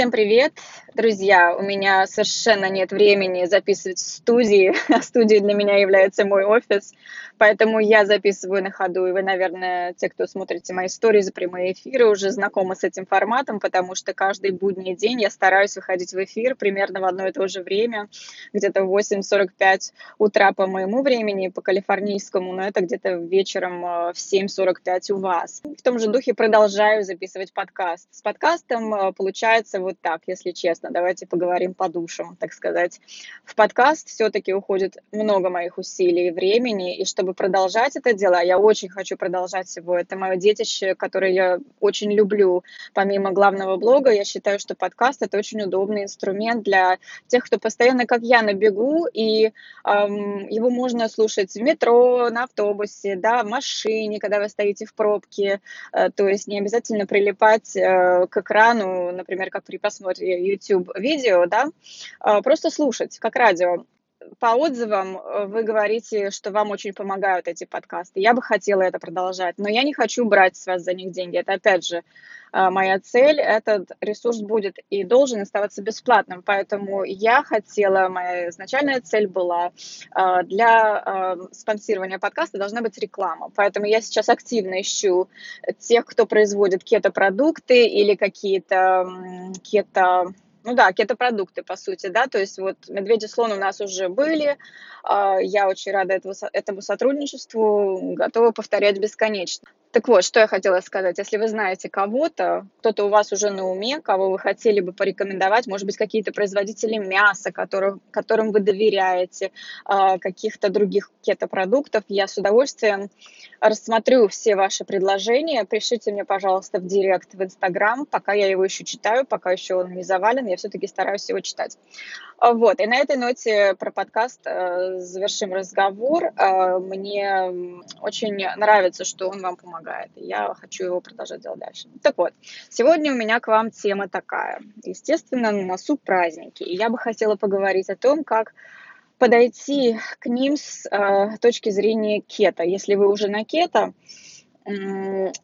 Всем привет, друзья! У меня совершенно нет времени записывать в студии. Студия для меня является мой офис, поэтому я записываю на ходу. И вы, наверное, те, кто смотрите мои истории за прямые эфиры, уже знакомы с этим форматом, потому что каждый будний день я стараюсь выходить в эфир примерно в одно и то же время, где-то в 8.45 утра по моему времени, по калифорнийскому, но это где-то вечером э, в 7.45 у вас. В том же духе продолжаю записывать подкаст. С подкастом э, получается вот так, если честно. Давайте поговорим по душам, так сказать. В подкаст все-таки уходит много моих усилий и времени, и чтобы продолжать это дело, я очень хочу продолжать его. Это мое детище, которое я очень люблю. Помимо главного блога, я считаю, что подкаст — это очень удобный инструмент для тех, кто постоянно, как я, на бегу, и эм, его можно слушать в метро, на автобусе, да, в машине, когда вы стоите в пробке, э, то есть не обязательно прилипать э, к экрану, например, как при просмотре YouTube видео, да, а, просто слушать, как радио. По отзывам э, вы говорите, что вам очень помогают эти подкасты. Я бы хотела это продолжать, но я не хочу брать с вас за них деньги. Это, опять же, а, моя цель. Этот ресурс будет и должен оставаться бесплатным. Поэтому я хотела, моя изначальная цель была а, для спонсирования подкаста должна быть реклама. Поэтому я сейчас активно ищу тех, кто производит кето-продукты или какие-то кето ну да, кето-продукты, по сути, да, то есть вот медведи слон у нас уже были, а, я очень рада этому, этому сотрудничеству, готова повторять бесконечно. Так вот, что я хотела сказать. Если вы знаете кого-то, кто-то у вас уже на уме, кого вы хотели бы порекомендовать, может быть, какие-то производители мяса, которых, которым вы доверяете, а, каких-то других кето-продуктов, я с удовольствием рассмотрю все ваши предложения. Пишите мне, пожалуйста, в директ в Инстаграм, пока я его еще читаю, пока еще он не завален, я все-таки стараюсь его читать. А, вот, и на этой ноте про подкаст э, завершим разговор. Э, мне очень нравится, что он вам помогает, и я хочу его продолжать делать дальше. Так вот, сегодня у меня к вам тема такая. Естественно, на носу праздники, и я бы хотела поговорить о том, как подойти к ним с э, точки зрения кета. Если вы уже на кето,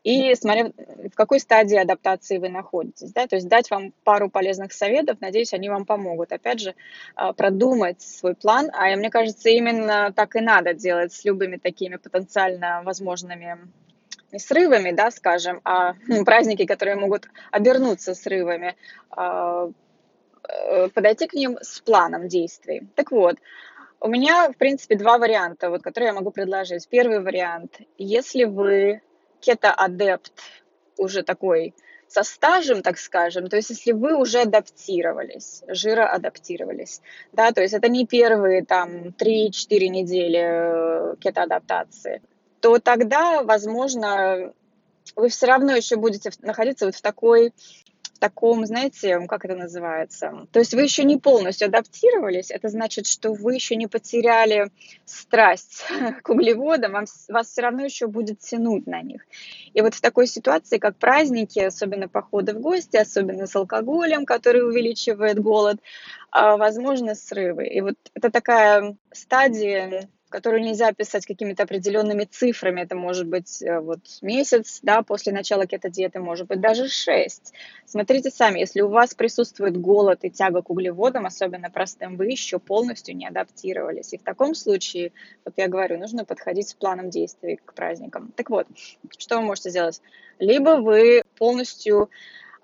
и смотря в какой стадии адаптации вы находитесь, да, то есть дать вам пару полезных советов, надеюсь, они вам помогут, опять же, а, продумать свой план, а мне кажется, именно так и надо делать с любыми такими потенциально возможными не срывами, да, скажем, а праздники, которые могут обернуться срывами, а, э, подойти к ним с планом действий. Так вот, у меня, в принципе, два варианта, вот, которые я могу предложить. Первый вариант. Если вы кето-адепт уже такой со стажем, так скажем, то есть если вы уже адаптировались, жироадаптировались, да, то есть это не первые там 3-4 недели э, кето-адаптации, то тогда, возможно, вы все равно еще будете находиться вот в такой в таком, знаете, как это называется? То есть вы еще не полностью адаптировались, это значит, что вы еще не потеряли страсть к углеводам, вам, вас все равно еще будет тянуть на них. И вот в такой ситуации, как праздники, особенно походы в гости, особенно с алкоголем, который увеличивает голод, а, возможно срывы. И вот это такая стадия которую нельзя писать какими-то определенными цифрами. Это может быть э, вот месяц, да, после начала кето-диеты, может быть даже шесть. Смотрите сами, если у вас присутствует голод и тяга к углеводам, особенно простым, вы еще полностью не адаптировались. И в таком случае, вот я говорю, нужно подходить с планом действий к праздникам. Так вот, что вы можете сделать? Либо вы полностью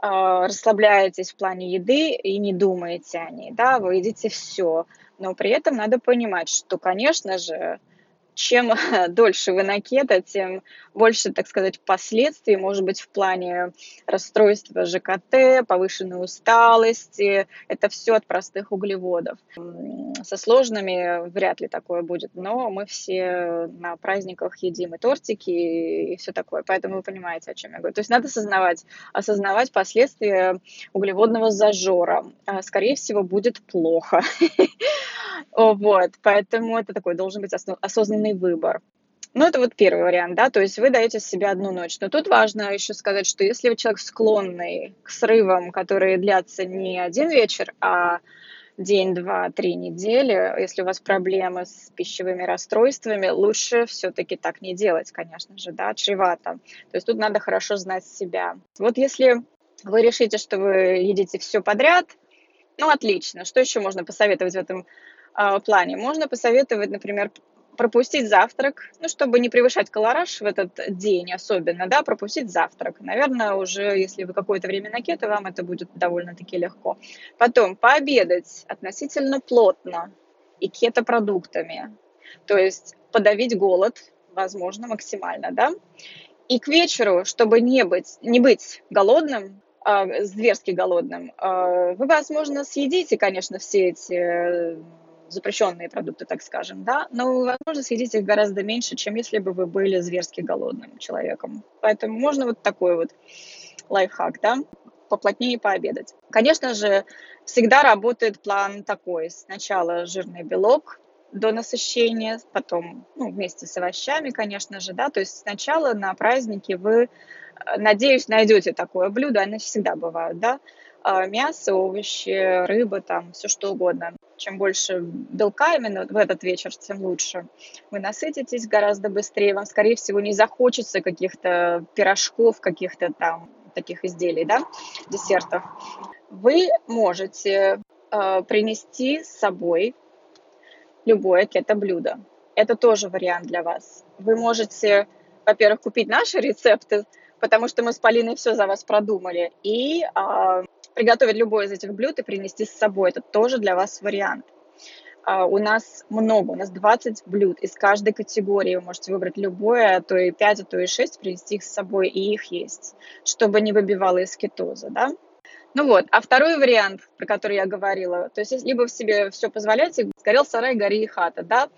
э, расслабляетесь в плане еды и не думаете о ней, да, вы едите все, но при этом надо понимать, что, конечно же, чем дольше вы на тем больше, так сказать, последствий, может быть, в плане расстройства ЖКТ, повышенной усталости. Это все от простых углеводов. Со сложными вряд ли такое будет, но мы все на праздниках едим и тортики, и все такое. Поэтому вы понимаете, о чем я говорю. То есть надо осознавать, осознавать последствия углеводного зажора. А, скорее всего, будет плохо. Вот, поэтому это такой должен быть осознанный выбор. Ну, это вот первый вариант, да, то есть вы даете себе одну ночь. Но тут важно еще сказать, что если вы человек склонный к срывам, которые длятся не один вечер, а день, два, три недели, если у вас проблемы с пищевыми расстройствами, лучше все-таки так не делать, конечно же, да, чревато. То есть тут надо хорошо знать себя. Вот если вы решите, что вы едите все подряд, ну, отлично. Что еще можно посоветовать в этом э, плане? Можно посоветовать, например, пропустить завтрак, ну, чтобы не превышать колораж в этот день особенно, да, пропустить завтрак. Наверное, уже если вы какое-то время на кето, вам это будет довольно-таки легко. Потом пообедать относительно плотно и кето-продуктами, то есть подавить голод, возможно, максимально, да. И к вечеру, чтобы не быть, не быть голодным, э, зверски голодным, э, вы, возможно, съедите, конечно, все эти запрещенные продукты, так скажем, да, но, возможно, съедите их гораздо меньше, чем если бы вы были зверски голодным человеком. Поэтому можно вот такой вот лайфхак, да, поплотнее пообедать. Конечно же, всегда работает план такой. Сначала жирный белок до насыщения, потом ну, вместе с овощами, конечно же, да, то есть сначала на празднике вы, э, надеюсь, найдете такое блюдо, они всегда бывают, да, а, мясо, овощи, рыба, там, все что угодно. Чем больше белка именно в этот вечер, тем лучше. Вы насытитесь гораздо быстрее, вам, скорее всего, не захочется каких-то пирожков, каких-то там таких изделий, да, десертов. Вы можете э, принести с собой любое кето-блюдо. Это тоже вариант для вас. Вы можете, во-первых, купить наши рецепты, потому что мы с Полиной все за вас продумали, и э, приготовить любое из этих блюд и принести с собой. Это тоже для вас вариант. Uh, у нас много, у нас 20 блюд из каждой категории. Вы можете выбрать любое, а то и 5, а то и 6, принести их с собой, и их есть, чтобы не выбивало из кетоза, да? Ну вот, а второй вариант, про который я говорила, то есть либо в себе все позволяете, сгорел сарай, гори и хата, да,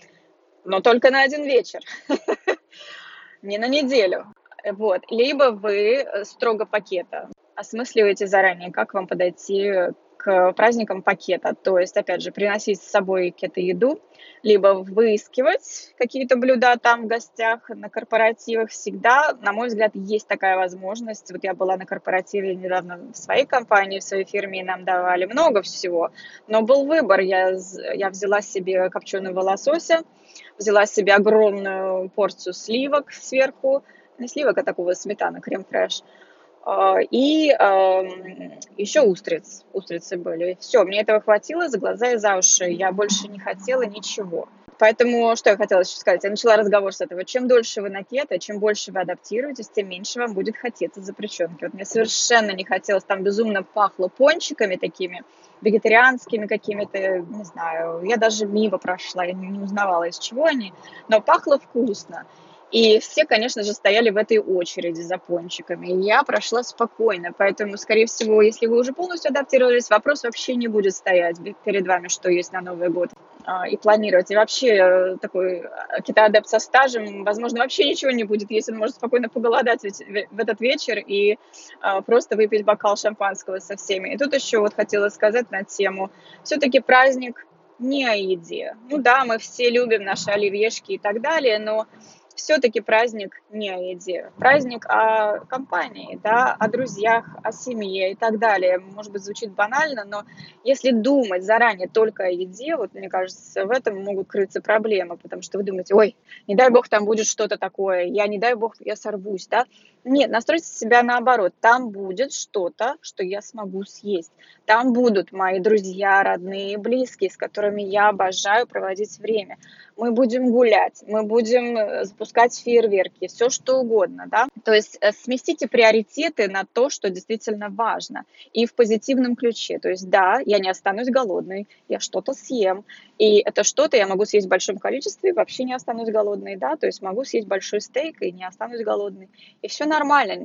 но только на один вечер, не на неделю. Вот. Либо вы строго пакета осмысливаете заранее, как вам подойти к праздникам пакета. То есть, опять же, приносить с собой кето-еду, либо выискивать какие-то блюда там в гостях, на корпоративах. Всегда, на мой взгляд, есть такая возможность. Вот я была на корпоративе недавно в своей компании, в своей фирме, и нам давали много всего. Но был выбор. Я, я взяла себе копченого лосося, взяла себе огромную порцию сливок сверху, не сливок, а такого сметана, крем-фреш, и еще устриц, устрицы были. Все, мне этого хватило за глаза и за уши. Я больше не хотела ничего. Поэтому, что я хотела еще сказать? Я начала разговор с этого. Чем дольше вы на кето, чем больше вы адаптируетесь, тем меньше вам будет хотеться запрещенки. Вот мне совершенно не хотелось, там безумно пахло пончиками такими, вегетарианскими какими-то, не знаю, я даже мимо прошла, я не узнавала, из чего они, но пахло вкусно. И все, конечно же, стояли в этой очереди за пончиками. И я прошла спокойно. Поэтому, скорее всего, если вы уже полностью адаптировались, вопрос вообще не будет стоять перед вами, что есть на Новый год. А, и планировать. И вообще э, такой э, китаадепт со стажем, возможно, вообще ничего не будет, если он может спокойно поголодать в этот вечер и а, просто выпить бокал шампанского со всеми. И тут еще вот хотела сказать на тему. Все-таки праздник не о еде. Ну да, мы все любим наши оливьешки и так далее, но все-таки праздник не о еде, праздник о компании, да, о друзьях, о семье и так далее. Может быть, звучит банально, но если думать заранее только о еде, вот мне кажется, в этом могут крыться проблемы, потому что вы думаете, ой, не дай бог там будет что-то такое, я не дай бог я сорвусь, да. Нет, настройте себя наоборот, там будет что-то, что я смогу съесть. Там будут мои друзья, родные, близкие, с которыми я обожаю проводить время мы будем гулять, мы будем э, запускать фейерверки, все что угодно, да. То есть э, сместите приоритеты на то, что действительно важно, и в позитивном ключе. То есть да, я не останусь голодной, я что-то съем, и это что-то я могу съесть в большом количестве вообще не останусь голодной, да, то есть могу съесть большой стейк и не останусь голодной. И все нормально,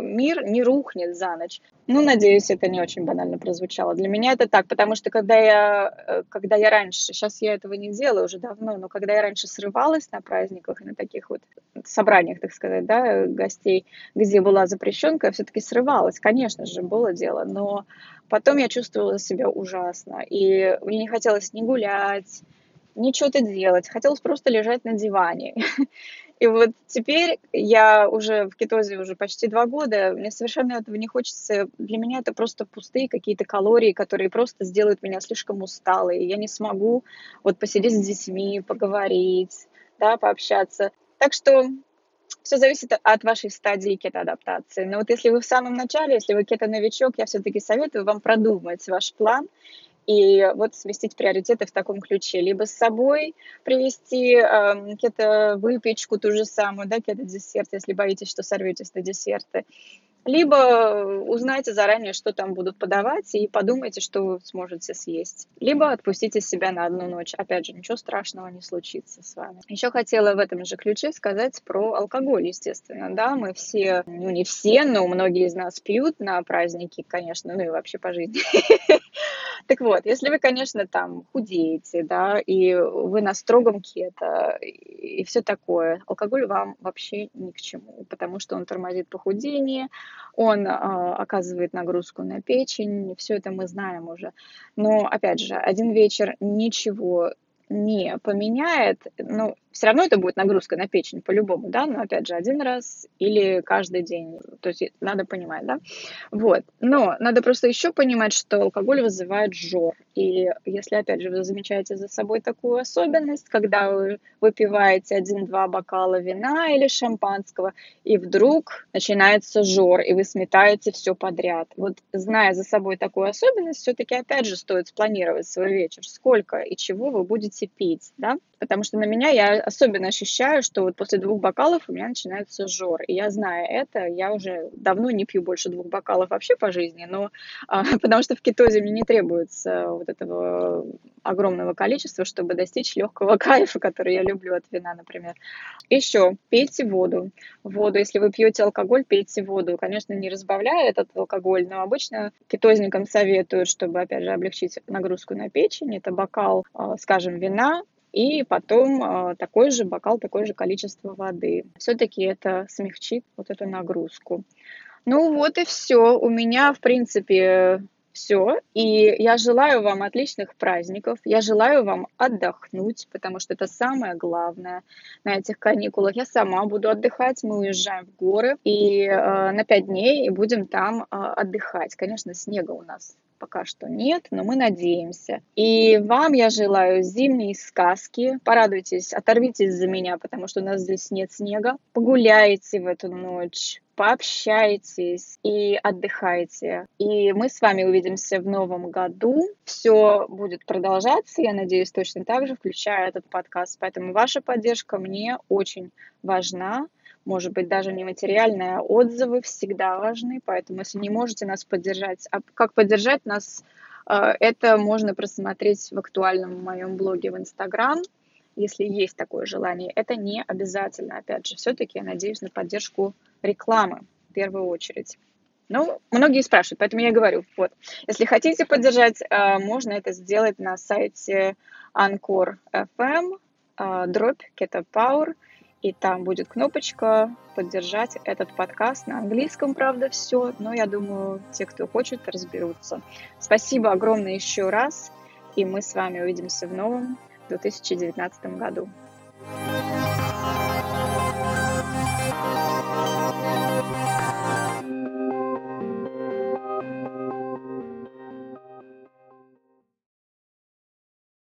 мир не рухнет за ночь. Ну, надеюсь, это не очень банально прозвучало. Для меня это так, потому что когда я, э, когда я раньше, сейчас я этого не делаю уже давно, но когда я раньше срывалась на праздниках и на таких вот собраниях, так сказать, да, гостей, где была запрещенка, я все-таки срывалась, конечно же, было дело, но потом я чувствовала себя ужасно, и мне не хотелось ни гулять, ни что-то делать, хотелось просто лежать на диване. И вот теперь я уже в кетозе уже почти два года, мне совершенно этого не хочется. Для меня это просто пустые какие-то калории, которые просто сделают меня слишком усталой. Я не смогу вот посидеть с детьми, поговорить, да, пообщаться. Так что все зависит от вашей стадии кето-адаптации. Но вот если вы в самом начале, если вы кето-новичок, я все-таки советую вам продумать ваш план и вот сместить приоритеты в таком ключе. Либо с собой привезти э, кето-выпечку ту же самую, да, кето-десерт, если боитесь, что сорветесь на десерты либо узнайте заранее, что там будут подавать, и подумайте, что вы сможете съесть. Либо отпустите себя на одну ночь. Опять же, ничего страшного не случится с вами. Еще хотела в этом же ключе сказать про алкоголь, естественно. Да, мы все, ну не все, но многие из нас пьют на праздники, конечно, ну и вообще по жизни. Так вот, если вы, конечно, там худеете, да, и вы на строгом кето, и все такое, алкоголь вам вообще ни к чему, потому что он тормозит похудение, он а, оказывает нагрузку на печень, все это мы знаем уже. Но, опять же, один вечер ничего не поменяет, ну, все равно это будет нагрузка на печень по-любому, да, но опять же один раз или каждый день, то есть надо понимать, да, вот. Но надо просто еще понимать, что алкоголь вызывает жор, и если опять же вы замечаете за собой такую особенность, когда вы выпиваете один-два бокала вина или шампанского, и вдруг начинается жор, и вы сметаете все подряд. Вот зная за собой такую особенность, все-таки опять же стоит спланировать свой вечер, сколько и чего вы будете пить, да, потому что на меня я особенно ощущаю, что вот после двух бокалов у меня начинается жор. И я знаю это, я уже давно не пью больше двух бокалов вообще по жизни, но а, потому что в кетозе мне не требуется вот этого огромного количества, чтобы достичь легкого кайфа, который я люблю от вина, например. Еще пейте воду. Воду, если вы пьете алкоголь, пейте воду. Конечно, не разбавляя этот алкоголь, но обычно кетозникам советуют, чтобы, опять же, облегчить нагрузку на печень. Это бокал, а, скажем, вина, и потом а, такой же бокал, такое же количество воды. Все-таки это смягчит вот эту нагрузку. Ну вот и все. У меня, в принципе, все. И я желаю вам отличных праздников. Я желаю вам отдохнуть, потому что это самое главное на этих каникулах. Я сама буду отдыхать. Мы уезжаем в горы и э, на пять дней и будем там э, отдыхать. Конечно, снега у нас пока что нет, но мы надеемся. И вам я желаю зимней сказки. Порадуйтесь, оторвитесь за меня, потому что у нас здесь нет снега. Погуляйте в эту ночь, пообщайтесь и отдыхайте. И мы с вами увидимся в новом году. Все будет продолжаться, я надеюсь, точно так же, включая этот подкаст. Поэтому ваша поддержка мне очень важна может быть, даже не материальные, а отзывы всегда важны, поэтому если не можете нас поддержать, а как поддержать нас, э, это можно просмотреть в актуальном моем блоге в Инстаграм, если есть такое желание. Это не обязательно, опять же, все-таки я надеюсь на поддержку рекламы в первую очередь. Ну, многие спрашивают, поэтому я говорю, вот, если хотите поддержать, э, можно это сделать на сайте Anchor FM, э, дробь Keto Power, и там будет кнопочка поддержать этот подкаст на английском, правда, все, но я думаю, те, кто хочет, разберутся. Спасибо огромное еще раз, и мы с вами увидимся в новом 2019 году.